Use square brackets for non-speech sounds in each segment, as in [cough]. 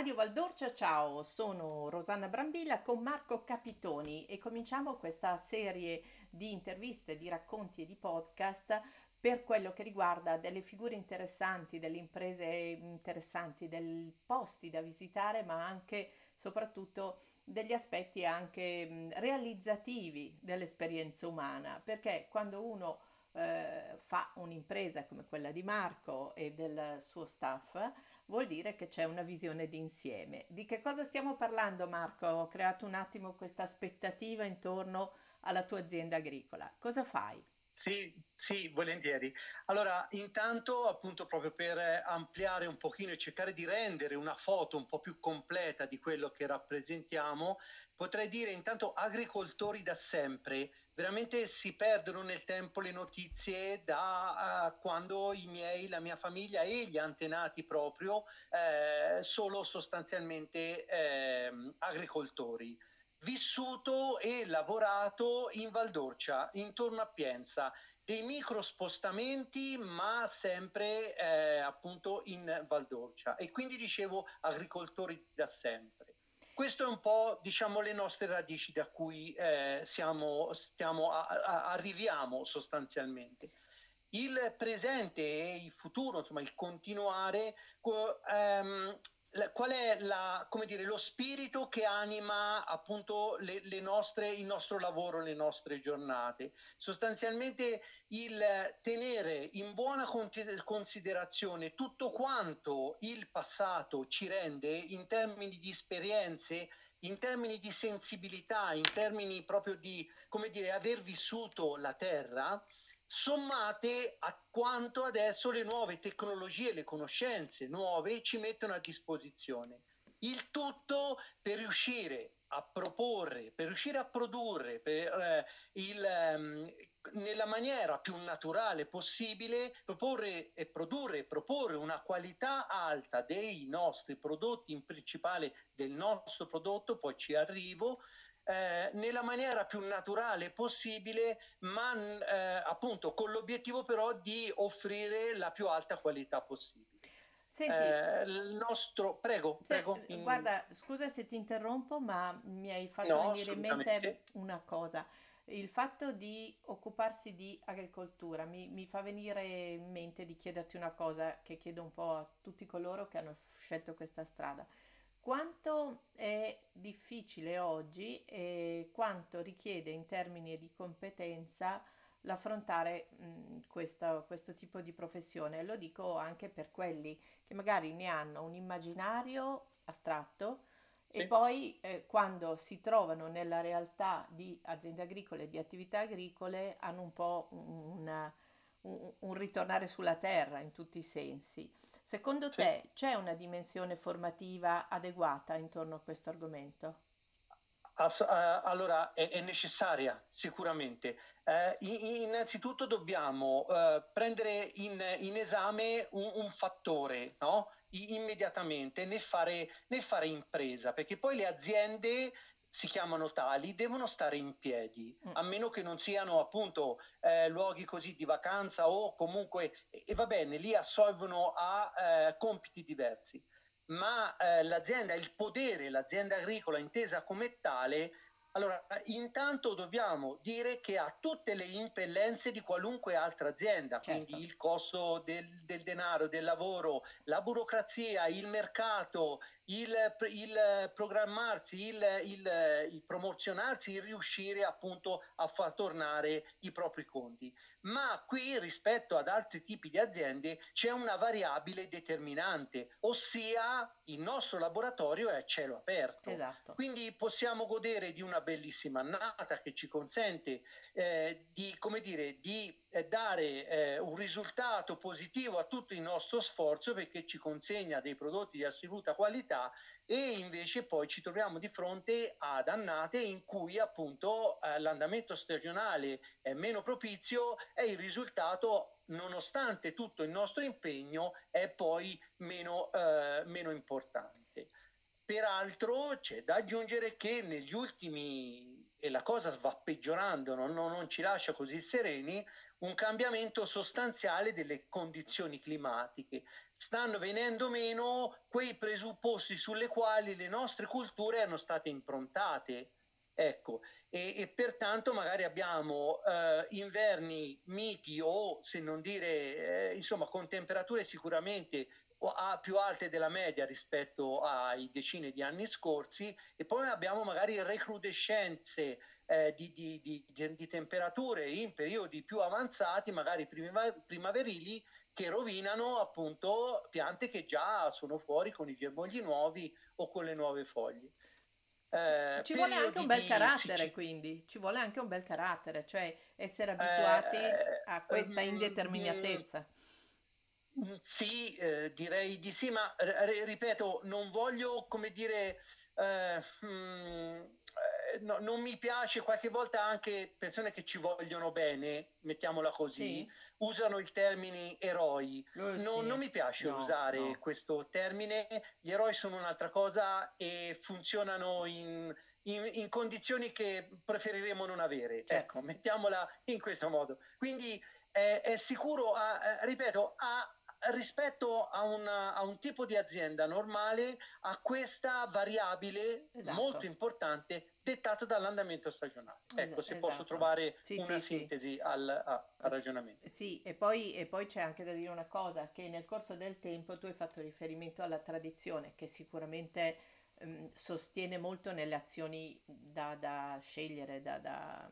Radio Valdorcia, ciao, sono Rosanna Brambilla con Marco Capitoni e cominciamo questa serie di interviste, di racconti e di podcast per quello che riguarda delle figure interessanti, delle imprese interessanti, dei posti da visitare, ma anche soprattutto degli aspetti anche realizzativi dell'esperienza umana, perché quando uno eh, fa un'impresa come quella di Marco e del suo staff, vuol dire che c'è una visione d'insieme. Di che cosa stiamo parlando Marco? Ho creato un attimo questa aspettativa intorno alla tua azienda agricola. Cosa fai? Sì, sì, volentieri. Allora, intanto appunto proprio per ampliare un pochino e cercare di rendere una foto un po' più completa di quello che rappresentiamo, potrei dire intanto agricoltori da sempre. Veramente si perdono nel tempo le notizie da uh, quando i miei, la mia famiglia e gli antenati proprio eh, solo sostanzialmente eh, agricoltori. Vissuto e lavorato in Valdorcia, intorno a Pienza, dei micro spostamenti ma sempre eh, appunto in Valdorcia. E quindi dicevo agricoltori da sempre. Questo è un po' diciamo le nostre radici da cui eh, siamo, stiamo, a, a, arriviamo sostanzialmente. Il presente e il futuro, insomma il continuare, ehm, qual è la, dire, lo spirito che anima appunto le, le nostre, il nostro lavoro, le nostre giornate. Sostanzialmente il tenere in buona considerazione tutto quanto il passato ci rende in termini di esperienze, in termini di sensibilità, in termini proprio di, come dire, aver vissuto la terra sommate a quanto adesso le nuove tecnologie, le conoscenze nuove ci mettono a disposizione. Il tutto per riuscire a proporre, per riuscire a produrre per, eh, il, um, nella maniera più naturale possibile, proporre e produrre e proporre una qualità alta dei nostri prodotti, in principale del nostro prodotto, poi ci arrivo, eh, nella maniera più naturale possibile, ma eh, appunto con l'obiettivo però di offrire la più alta qualità possibile. Senti, eh, il nostro, prego, se, prego. In... Guarda, scusa se ti interrompo, ma mi hai fatto no, venire in mente una cosa. Il fatto di occuparsi di agricoltura mi, mi fa venire in mente di chiederti una cosa che chiedo un po' a tutti coloro che hanno scelto questa strada quanto è difficile oggi e quanto richiede in termini di competenza l'affrontare mh, questa, questo tipo di professione. Lo dico anche per quelli che magari ne hanno un immaginario astratto sì. e poi eh, quando si trovano nella realtà di aziende agricole, di attività agricole, hanno un po' un, un, un ritornare sulla terra in tutti i sensi. Secondo sì. te c'è una dimensione formativa adeguata intorno a questo argomento? Ass- uh, allora è, è, necessaria sicuramente. Uh, innanzitutto dobbiamo uh, prendere in, in esame un, un fattore no? Immediatamente nel fare, nel fare impresa, perché poi le aziende si chiamano tali devono stare in piedi, mm. a meno che non siano appunto eh, luoghi così di vacanza o comunque, e, e va bene, lì assolvono a eh, compiti diversi. Ma eh, l'azienda, il potere, l'azienda agricola intesa come tale, allora, intanto dobbiamo dire che ha tutte le impellenze di qualunque altra azienda, certo. quindi il costo del, del, denaro, del lavoro, la burocrazia, il mercato, il, il programmarsi, il, il, il, promozionarsi, il riuscire appunto a far tornare i propri conti. Ma qui rispetto ad altri tipi di aziende c'è una variabile determinante, ossia il nostro laboratorio è a cielo aperto. Esatto. Quindi possiamo godere di una bellissima annata che ci consente eh, di, come dire, di eh, dare eh, un risultato positivo a tutto il nostro sforzo perché ci consegna dei prodotti di assoluta qualità e invece poi ci troviamo di fronte ad annate in cui appunto eh, l'andamento stagionale è meno propizio e il risultato nonostante tutto il nostro impegno è poi meno, eh, meno importante. Peraltro c'è da aggiungere che negli ultimi, e la cosa va peggiorando, non, non ci lascia così sereni, un cambiamento sostanziale delle condizioni climatiche. Stanno venendo meno quei presupposti sulle quali le nostre culture erano state improntate. Ecco, e, e pertanto magari abbiamo eh, inverni miti o se non dire, eh, insomma, con temperature sicuramente più alte della media rispetto ai decine di anni scorsi e poi abbiamo magari recrudescenze eh, di, di, di, di, temperature in periodi più avanzati, magari primaverili, che rovinano appunto piante che già sono fuori con i germogli nuovi o con le nuove foglie. Eh, ci vuole anche un bel carattere, sì, quindi ci vuole anche un bel carattere, cioè essere abituati eh, a questa mm, indeterminatezza. Mm, sì, eh, direi di sì, ma ripeto, non voglio, come dire, eh, mm, eh, no, non mi piace qualche volta anche persone che ci vogliono bene, mettiamola così, sì. usano il termine eroi. Oh, no, sì. Non mi piace no, usare questo termine, gli eroi sono un'altra cosa e funzionano in, in, in condizioni che preferiremo non avere. Certo. Ecco, mettiamola in questo modo. Quindi è, è sicuro, a, ripeto, a rispetto a, una, a, un tipo di azienda normale a questa variabile esatto. molto importante dettato dall'andamento stagionale. Ecco, se esatto. posso trovare sì, una sì, sintesi sì. Al, a, al, ragionamento. Sì, e poi, e poi, c'è anche da dire una cosa, che nel corso del tempo tu hai fatto riferimento alla tradizione, che sicuramente ehm, sostiene molto nelle azioni da, da scegliere, da, da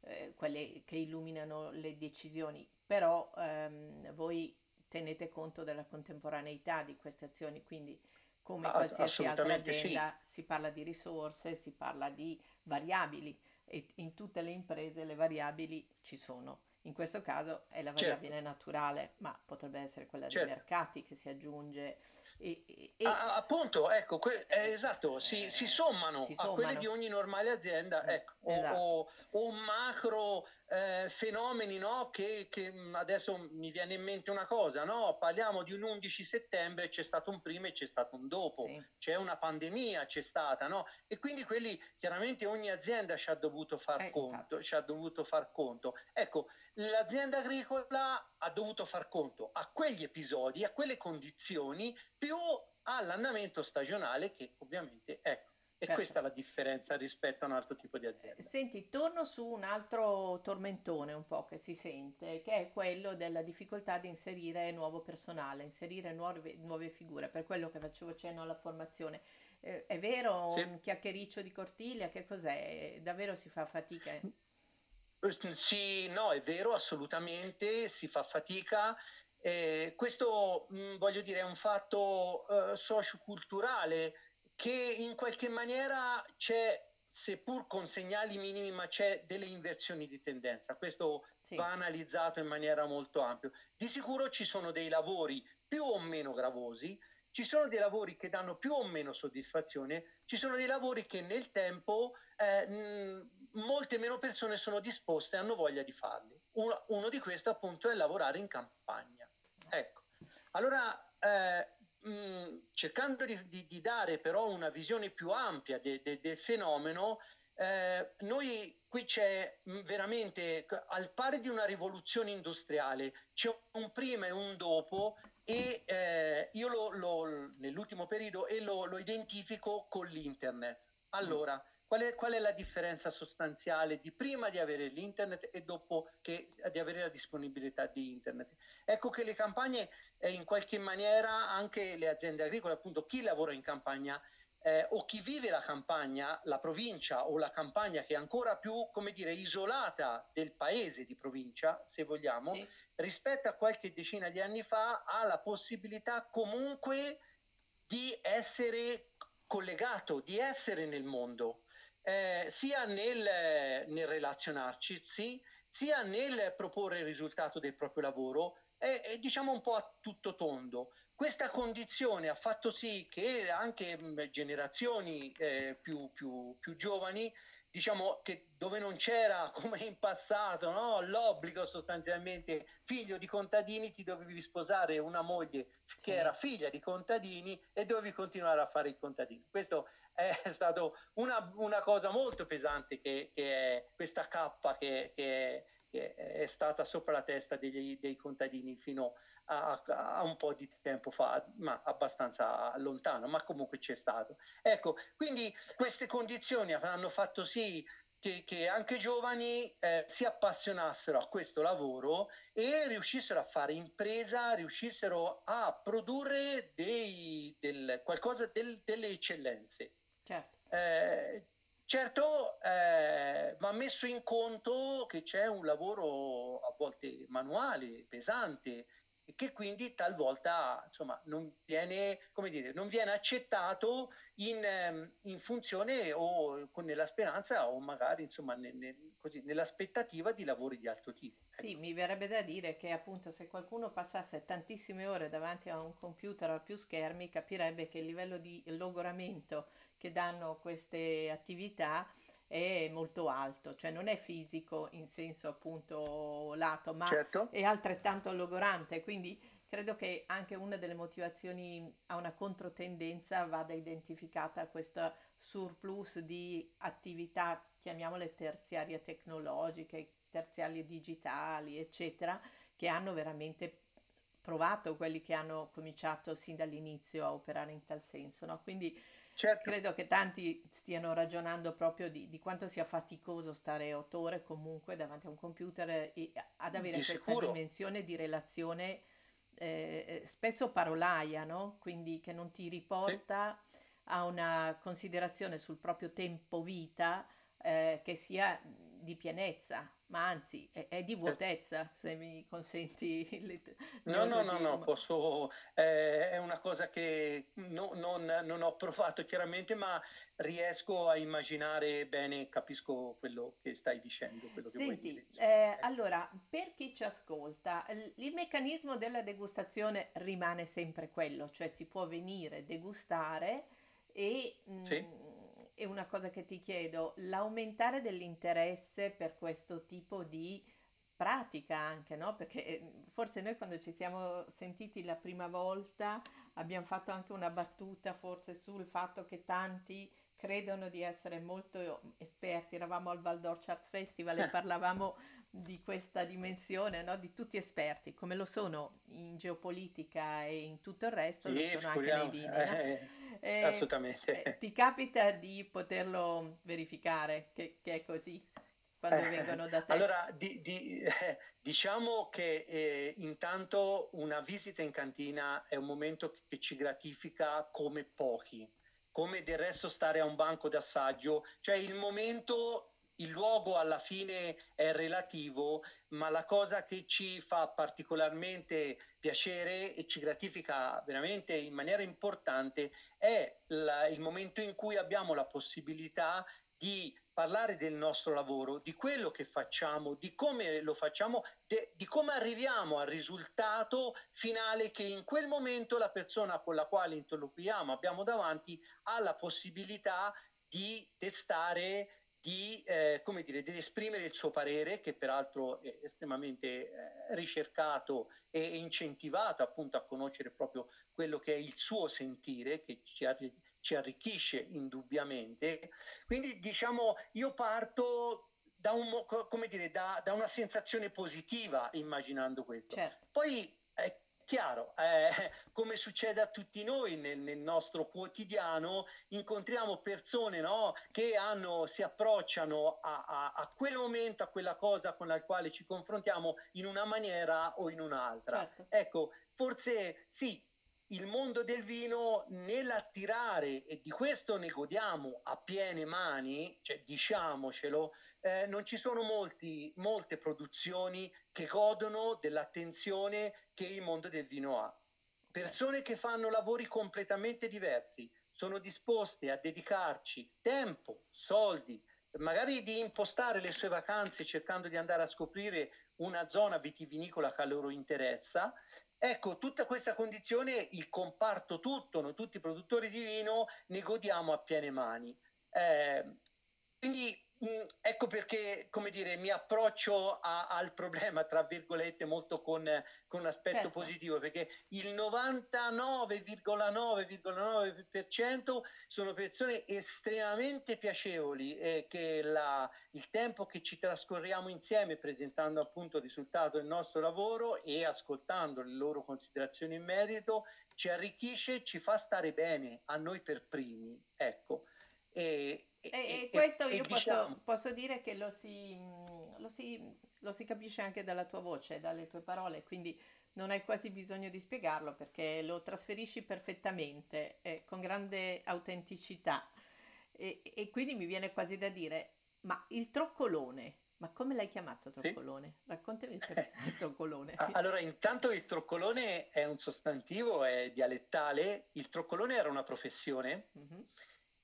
eh, quelle che illuminano le decisioni, però ehm, voi tenete conto della contemporaneità di queste azioni, quindi come ah, qualsiasi altra azienda sì. si parla di risorse, si parla di variabili e in tutte le imprese le variabili ci sono. In questo caso è la certo. variabile certo. naturale, ma potrebbe essere quella certo. dei mercati che si aggiunge. E, e, ah, appunto, ecco, que- eh, esatto, si, si, sommano si, sommano a quelle di ogni normale azienda, mm, ecco, esatto. o, o, o macro eh, fenomeni no? che, che, adesso mi viene in mente una cosa, no? parliamo di un 11 settembre, c'è stato un prima e c'è stato un dopo, sì. c'è una pandemia, c'è stata, no? e quindi quelli chiaramente ogni azienda ci ha dovuto far eh, conto, ci ha dovuto far conto. Ecco, l'azienda agricola ha dovuto far conto a quegli episodi, a quelle condizioni, più all'andamento stagionale che ovviamente ecco, e certo. questa è la differenza rispetto a un altro tipo di azienda. Senti, torno su un altro tormentone un po' che si sente, che è quello della difficoltà di inserire nuovo personale, inserire nuove, nuove figure, per quello che facevo cenno alla formazione. Eh, è vero, sì. un chiacchiericcio di cortiglia, che cos'è? Davvero si fa fatica? Sì, no, è vero, assolutamente, si fa fatica. Eh, questo, mh, voglio dire, è un fatto eh, socioculturale che in qualche maniera c'è, seppur con segnali minimi, ma c'è delle inversioni di tendenza. Questo sì. va analizzato in maniera molto ampia. Di sicuro ci sono dei lavori più o meno gravosi, ci sono dei lavori che danno più o meno soddisfazione, ci sono dei lavori che nel tempo eh, mh, molte meno persone sono disposte e hanno voglia di farli. Uno, uno di questi appunto è lavorare in campagna. Ecco. Allora, eh, mh, cercando di, di, di, dare però una visione più ampia de, de, del fenomeno, eh, noi qui c'è veramente, al pari di una rivoluzione industriale, c'è un prima e un dopo e eh, io lo, lo, nell'ultimo periodo e lo, lo, identifico con l'internet. Allora, qual è, qual è, la differenza sostanziale di prima di avere l'internet e dopo che, di avere la disponibilità di internet? Ecco che le campagne eh, in qualche maniera anche le aziende agricole, appunto chi lavora in campagna eh, o chi vive la campagna, la provincia o la campagna che è ancora più, come dire, isolata del paese di provincia, se vogliamo, sì. rispetto a qualche decina di anni fa ha la possibilità comunque di essere collegato, di essere nel mondo, eh, sia nel, nel relazionarci, sì, sia nel proporre il risultato del proprio lavoro, è, è diciamo un po' a tutto tondo. Questa condizione ha fatto sì che anche generazioni eh, più, più, più, giovani, diciamo che dove non c'era [laughs] come in passato no? l'obbligo sostanzialmente figlio di contadini, ti dovevi sposare una moglie sì. che era figlia di contadini e dovevi continuare a fare i contadini. Questo è stata una, una, cosa molto pesante che, che, è questa cappa che, che, che è stata sopra la testa degli, dei contadini fino a, a, un po' di tempo fa, ma abbastanza lontano, ma comunque c'è stato. Ecco, quindi queste condizioni hanno fatto sì che, che anche giovani eh, si appassionassero a questo lavoro e riuscissero a fare impresa, riuscissero a produrre dei, del, qualcosa del, delle eccellenze. Certo. Eh, certo eh, va messo in conto che c'è un lavoro a volte manuale, pesante, e che quindi talvolta insomma, non, viene, dire, non viene accettato in, ehm, in, funzione o con, nella speranza o magari insomma, ne, ne, così, nell'aspettativa di lavori di alto tipo. Sì, mi verrebbe da dire che appunto se qualcuno passasse tantissime ore davanti a un computer o a più schermi capirebbe che il livello di logoramento che danno queste attività è molto alto, cioè non è fisico in senso appunto lato, ma certo. è altrettanto logorante, quindi credo che anche una delle motivazioni a una controtendenza vada identificata questa surplus di attività, chiamiamole terziarie tecnologiche, terziarie digitali, eccetera, che hanno veramente provato quelli che hanno cominciato sin dall'inizio a operare in tal senso. No? Quindi Certo. Credo che tanti stiano ragionando proprio di, di, quanto sia faticoso stare otto ore comunque davanti a un computer e ad avere di questa sicuro. dimensione di relazione eh, spesso parolaia, no? quindi che non ti riporta sì. a una considerazione sul proprio tempo vita eh, che sia di pienezza, ma anzi è, è di vuotezza, se mi consenti. Il, no, no, no, no, posso, eh, è una cosa che no, non, non, ho provato chiaramente, ma riesco a immaginare bene, capisco quello che stai dicendo. Quello che Senti, eh, allora, per chi ci ascolta, il meccanismo della degustazione rimane sempre quello, cioè si può venire, degustare e... Sì. Mh, e una cosa che ti chiedo, l'aumentare dell'interesse per questo tipo di pratica anche, no? Perché eh, forse noi quando ci siamo sentiti la prima volta abbiamo fatto anche una battuta forse sul fatto che tanti credono di essere molto esperti. Eravamo al Valdorch Art Festival e parlavamo di questa dimensione, no? di tutti esperti, come lo sono in geopolitica e in tutto il resto, sì, lo sono anche nei vini. No? Eh, eh, assolutamente. Eh, ti capita di poterlo verificare che, che è così? Quando eh, vengono da te? Allora, di, di, eh, diciamo che eh, intanto una visita in cantina è un momento che ci gratifica come pochi, come del resto stare a un banco d'assaggio, cioè il momento il luogo alla fine è relativo, ma la cosa che ci fa particolarmente piacere e ci gratifica veramente in maniera importante è la, il momento in cui abbiamo la possibilità di parlare del nostro lavoro, di quello che facciamo, di come lo facciamo, de, di come arriviamo al risultato finale che in quel momento la persona con la quale interloquiamo, abbiamo davanti, ha la possibilità di testare di, eh, come dire, di esprimere il suo parere, che peraltro è estremamente eh, ricercato e incentivato appunto a conoscere proprio quello che è il suo sentire, che ci, arri- ci arricchisce indubbiamente. Quindi diciamo, io parto da, un, dire, da, da una sensazione positiva immaginando questo. Certo. Poi Chiaro, eh, come succede a tutti noi nel, nel nostro quotidiano, incontriamo persone no, che hanno, si approcciano a, a, a, quel momento, a quella cosa con la quale ci confrontiamo in una maniera o in un'altra. Certo. Ecco, forse sì, il mondo del vino nell'attirare, e di questo ne godiamo a piene mani, cioè diciamocelo, eh, non ci sono molti, molte produzioni che godono dell'attenzione che il mondo del vino ha. Persone che fanno lavori completamente diversi, sono disposte a dedicarci tempo, soldi, magari di impostare le sue vacanze cercando di andare a scoprire una zona vitivinicola che a loro interessa. Ecco, tutta questa condizione, il comparto tutto, noi tutti i produttori di vino ne godiamo a piene mani. Eh, quindi ecco perché, come dire, mi approccio a, al problema, tra virgolette, molto con, con un aspetto certo. positivo, perché il 99,9,9% sono persone estremamente piacevoli e che la, il tempo che ci trascorriamo insieme presentando appunto il risultato del nostro lavoro e ascoltando le loro considerazioni in merito ci arricchisce, ci fa stare bene a noi per primi. Ecco. E, e, e questo io posso, diciamo... posso, dire che lo si, lo, si, lo si capisce anche dalla tua voce, dalle tue parole, quindi non hai quasi bisogno di spiegarlo perché lo trasferisci perfettamente, eh, con grande autenticità. E, e, quindi mi viene quasi da dire, ma il troccolone, ma come l'hai chiamato troccolone? Sì. Raccontami il [laughs] troccolone. allora, intanto il troccolone è un sostantivo, è dialettale, il troccolone era una professione. Mm-hmm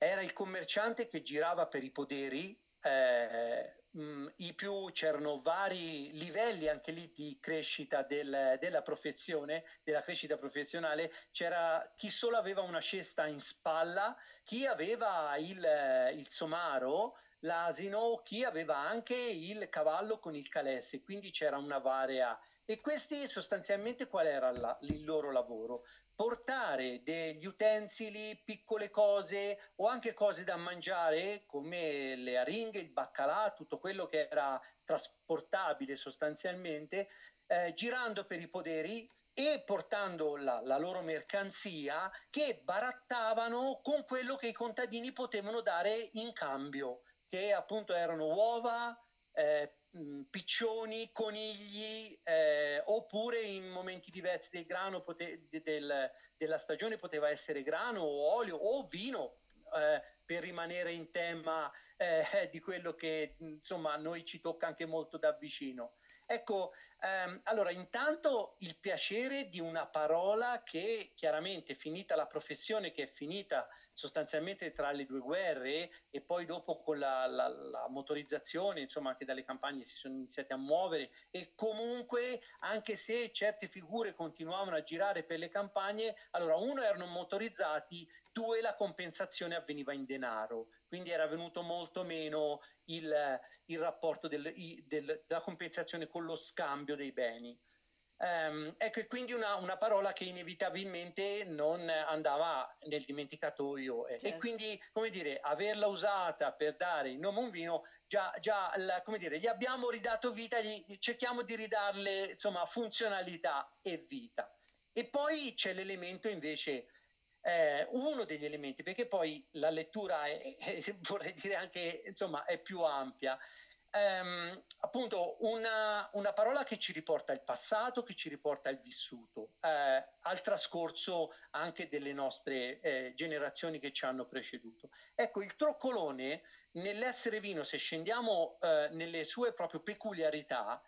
era il commerciante che girava per i poderi, eh, mh, mm, i più c'erano vari livelli anche lì di crescita del, della professione, della crescita professionale, c'era chi solo aveva una cesta in spalla, chi aveva il, il somaro, l'asino, chi aveva anche il cavallo con il calesse, quindi c'era una varia. E questi sostanzialmente qual era la, il loro lavoro? Portare degli utensili, piccole cose o anche cose da mangiare come le aringhe, il baccalà, tutto quello che era trasportabile sostanzialmente, eh, girando per i poderi e portando la, la, loro mercanzia che barattavano con quello che i contadini potevano dare in cambio, che appunto erano uova, eh, piccioni, conigli, eh, oppure in momenti diversi del grano pote- del, della stagione poteva essere grano o olio o vino, eh, per rimanere in tema eh, di quello che insomma a noi ci tocca anche molto da vicino. Ecco, ehm, allora intanto il piacere di una parola che chiaramente finita la professione, che è finita sostanzialmente tra le due guerre poi dopo con la, la, la, motorizzazione, insomma anche dalle campagne si sono iniziati a muovere e comunque anche se certe figure continuavano a girare per le campagne, allora uno erano motorizzati, due la compensazione avveniva in denaro, quindi era venuto molto meno il, il rapporto del, del, della compensazione con lo scambio dei beni. Um, ecco, e quindi una, una, parola che inevitabilmente non andava nel dimenticatoio certo. e quindi, come dire, averla usata per dare il nome a un vino, già, già la, come dire, gli abbiamo ridato vita, gli, cerchiamo di ridarle, insomma, funzionalità e vita. E poi c'è l'elemento invece, eh, uno degli elementi, perché poi la lettura è, [laughs] è, vorrei dire anche, insomma, è più ampia ehm, appunto una, una, parola che ci riporta al passato, che ci riporta al vissuto, eh, al trascorso anche delle nostre eh, generazioni che ci hanno preceduto. Ecco, il troccolone nell'essere vino, se scendiamo eh, nelle sue proprio peculiarità,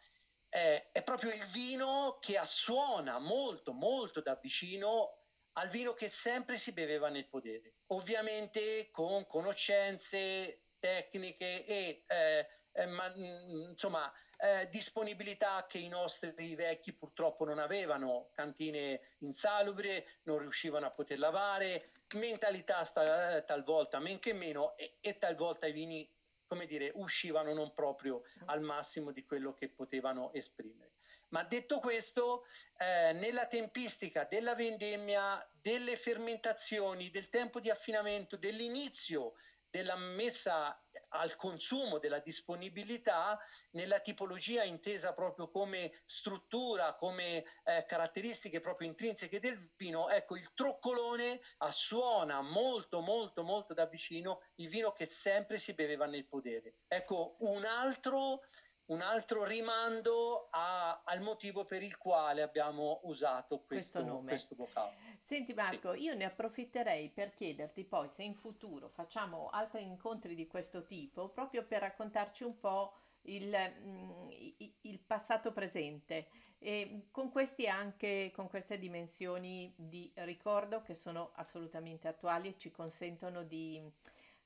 è proprio il vino che assuona molto, molto da vicino al vino che sempre si beveva nel podere, ovviamente con conoscenze tecniche e eh, eh, ma, mm, insomma, eh, disponibilità che i nostri vecchi purtroppo non avevano, cantine insalubri, non riuscivano a poter lavare, mentalità sta, eh, talvolta men che meno e, e talvolta i vini, come dire, uscivano non proprio al massimo di quello che potevano esprimere. Ma detto questo, eh, nella tempistica della vendemmia, delle fermentazioni, del tempo di affinamento, dell'inizio della messa al consumo, della disponibilità nella tipologia intesa proprio come struttura, come eh, caratteristiche proprio intrinseche del vino, ecco il troccolone assuona molto molto molto da vicino il vino che sempre si beveva nel podere. Ecco un altro un altro rimando a, al motivo per il quale abbiamo usato questo, questo, questo vocabolo. Senti Marco, sì. io ne approfitterei per chiederti poi se in futuro facciamo altri incontri di questo tipo, proprio per raccontarci un po' il, mm, il passato presente e con, questi anche, con queste dimensioni di ricordo che sono assolutamente attuali e ci consentono di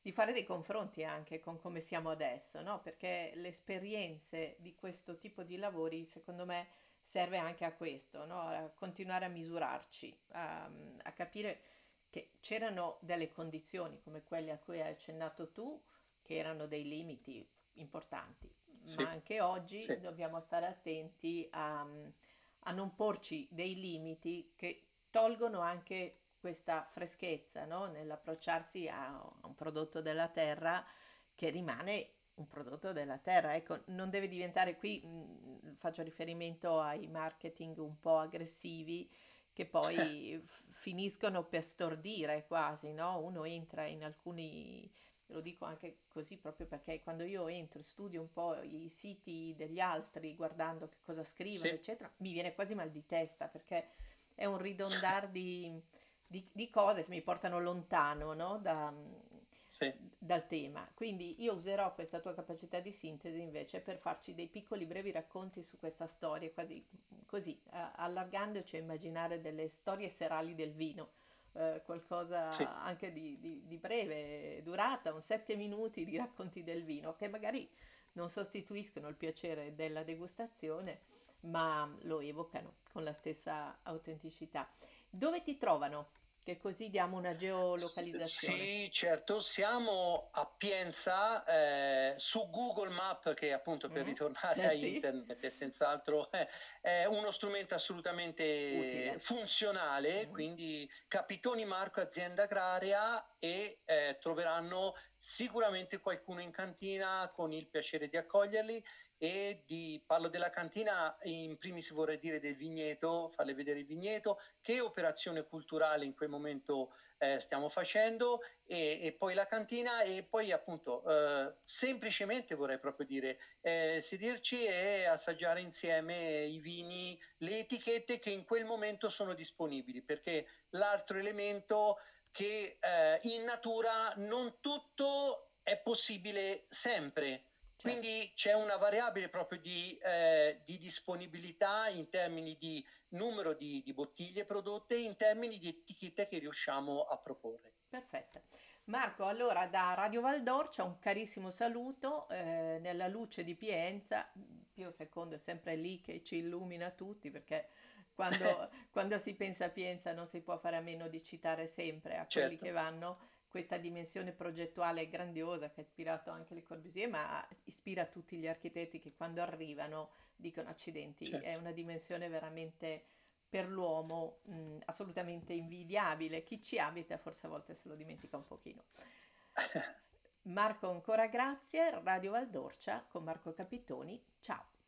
di fare dei confronti anche con come siamo adesso, no? Perché le esperienze di questo tipo di lavori, secondo me, serve anche a questo, no? A continuare a misurarci, a, a capire che c'erano delle condizioni come quelle a cui hai accennato tu, che erano dei limiti importanti, sì. ma anche oggi sì. dobbiamo stare attenti a, a, non porci dei limiti che tolgono anche questa freschezza no? nell'approcciarsi a, un prodotto della terra che rimane un prodotto della terra. Ecco, non deve diventare qui, mh, faccio riferimento ai marketing un po' aggressivi che poi [laughs] finiscono per stordire quasi, no? Uno entra in alcuni, lo dico anche così proprio perché quando io entro e studio un po' i siti degli altri guardando che cosa scrivono, sì. eccetera, mi viene quasi mal di testa perché è un ridondar di, di, di cose che mi portano lontano, no? Da, sì. dal tema. Quindi io userò questa tua capacità di sintesi invece per farci dei piccoli brevi racconti su questa storia, quasi così, allargandoci a immaginare delle storie serali del vino. Eh, qualcosa sì. anche di, di, di, breve durata, un sette minuti di racconti del vino, che magari non sostituiscono il piacere della degustazione, ma lo evocano con la stessa autenticità. Dove ti trovano che così diamo una geolocalizzazione. Sì, certo, siamo a Pienza eh, su Google Map che appunto per mm. ritornare eh, a sì. internet è senz'altro eh, è uno strumento assolutamente Utile. funzionale, mm. quindi Capitoni Marco azienda agraria e eh, troveranno sicuramente qualcuno in cantina con il piacere di accoglierli e di, parlo della cantina, in primis vorrei dire del vigneto, farle vedere il vigneto, che operazione culturale in quel momento eh, stiamo facendo. E, e, poi la cantina e poi appunto eh, semplicemente vorrei proprio dire eh, sederci e assaggiare insieme i vini, le etichette che in quel momento sono disponibili. Perché l'altro elemento che eh, in natura non tutto è possibile sempre. Quindi c'è una variabile proprio di, eh, di, disponibilità in termini di numero di, di bottiglie prodotte e in termini di etichette che riusciamo a proporre. Perfetto. Marco, allora da Radio Valdorcia un carissimo saluto eh, nella luce di Pienza. Pio II è sempre lì che ci illumina tutti perché quando, [laughs] quando, si pensa a Pienza non si può fare a meno di citare sempre a quelli certo. che vanno questa dimensione progettuale grandiosa che ha ispirato anche Le Corbusier, ma ispira tutti gli architetti che quando arrivano dicono accidenti, certo. è una dimensione veramente per l'uomo mh, assolutamente invidiabile. Chi ci abita forse a volte se lo dimentica un pochino. [laughs] Marco, ancora grazie. Radio Valdorcia con Marco Capitoni. Ciao.